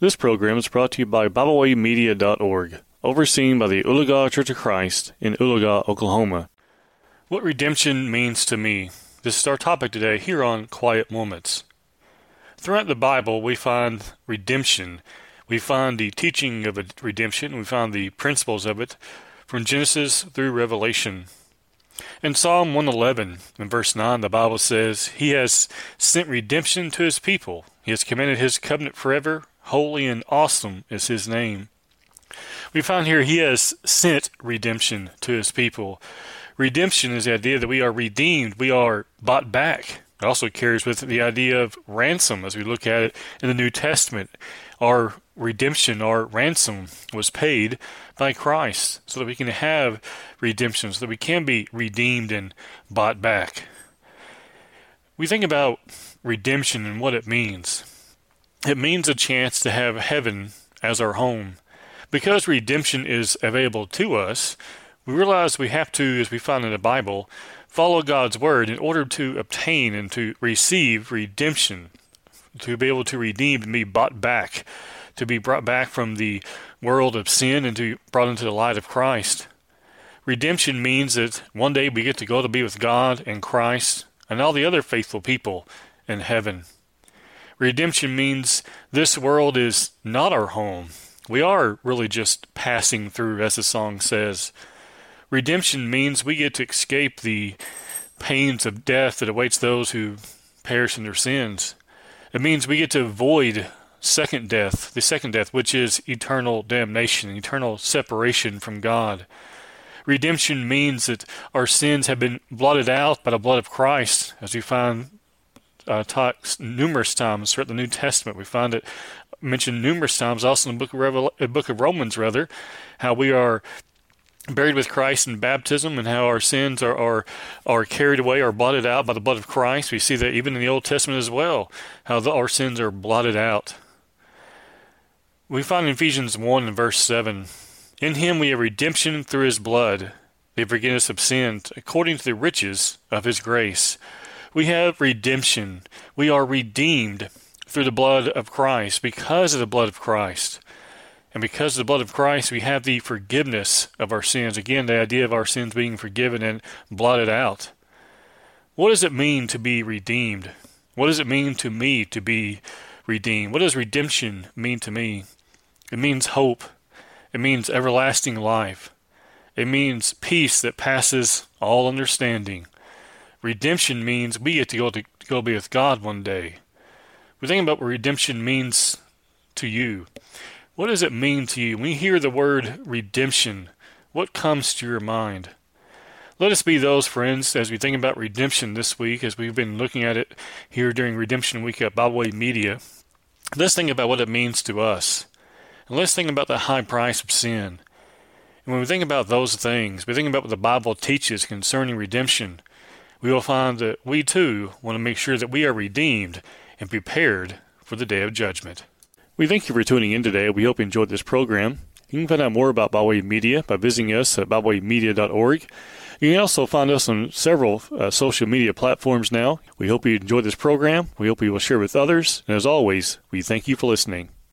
This program is brought to you by BibleWayMedia.org, overseen by the Oologah Church of Christ in Oologah, Oklahoma. What redemption means to me. This is our topic today here on Quiet Moments. Throughout the Bible, we find redemption. We find the teaching of redemption. We find the principles of it from Genesis through Revelation. In Psalm 111, in verse 9, the Bible says, He has sent redemption to His people. He has commanded His covenant forever. Holy and awesome is His name. We find here He has sent redemption to His people. Redemption is the idea that we are redeemed, we are bought back. It also carries with it the idea of ransom as we look at it in the New Testament. Our redemption, our ransom was paid by Christ so that we can have redemption, so that we can be redeemed and bought back. We think about redemption and what it means. It means a chance to have heaven as our home. Because redemption is available to us, we realize we have to, as we find in the Bible, follow God's word in order to obtain and to receive redemption, to be able to redeem and be bought back to be brought back from the world of sin and to be brought into the light of Christ. Redemption means that one day we get to go to be with God and Christ and all the other faithful people in heaven. Redemption means this world is not our home. We are really just passing through, as the song says. Redemption means we get to escape the pains of death that awaits those who perish in their sins. It means we get to avoid second death, the second death, which is eternal damnation, eternal separation from God. Redemption means that our sins have been blotted out by the blood of Christ, as we find uh, numerous times throughout the New Testament. We find it mentioned numerous times, also in the book of, Revel- uh, book of Romans, rather, how we are buried with Christ in baptism and how our sins are, are, are carried away or blotted out by the blood of Christ. We see that even in the Old Testament as well, how the, our sins are blotted out. We find in Ephesians 1 and verse 7 In him we have redemption through his blood, the forgiveness of sins, according to the riches of his grace. We have redemption. We are redeemed through the blood of Christ, because of the blood of Christ. And because of the blood of Christ, we have the forgiveness of our sins. Again, the idea of our sins being forgiven and blotted out. What does it mean to be redeemed? What does it mean to me to be redeemed? What does redemption mean to me? It means hope. It means everlasting life. It means peace that passes all understanding. Redemption means we get to go to, to go be with God one day. We think about what redemption means to you. What does it mean to you? When you hear the word redemption, what comes to your mind? Let us be those friends as we think about redemption this week, as we've been looking at it here during Redemption Week at Bible Media. Let's think about what it means to us. And let's think about the high price of sin. And when we think about those things, we think about what the Bible teaches concerning redemption, we will find that we too want to make sure that we are redeemed and prepared for the day of judgment. We thank you for tuning in today. We hope you enjoyed this program. You can find out more about BibleWay Media by visiting us at biblewaymedia.org. You can also find us on several uh, social media platforms now. We hope you enjoyed this program. We hope you will share with others. And as always, we thank you for listening.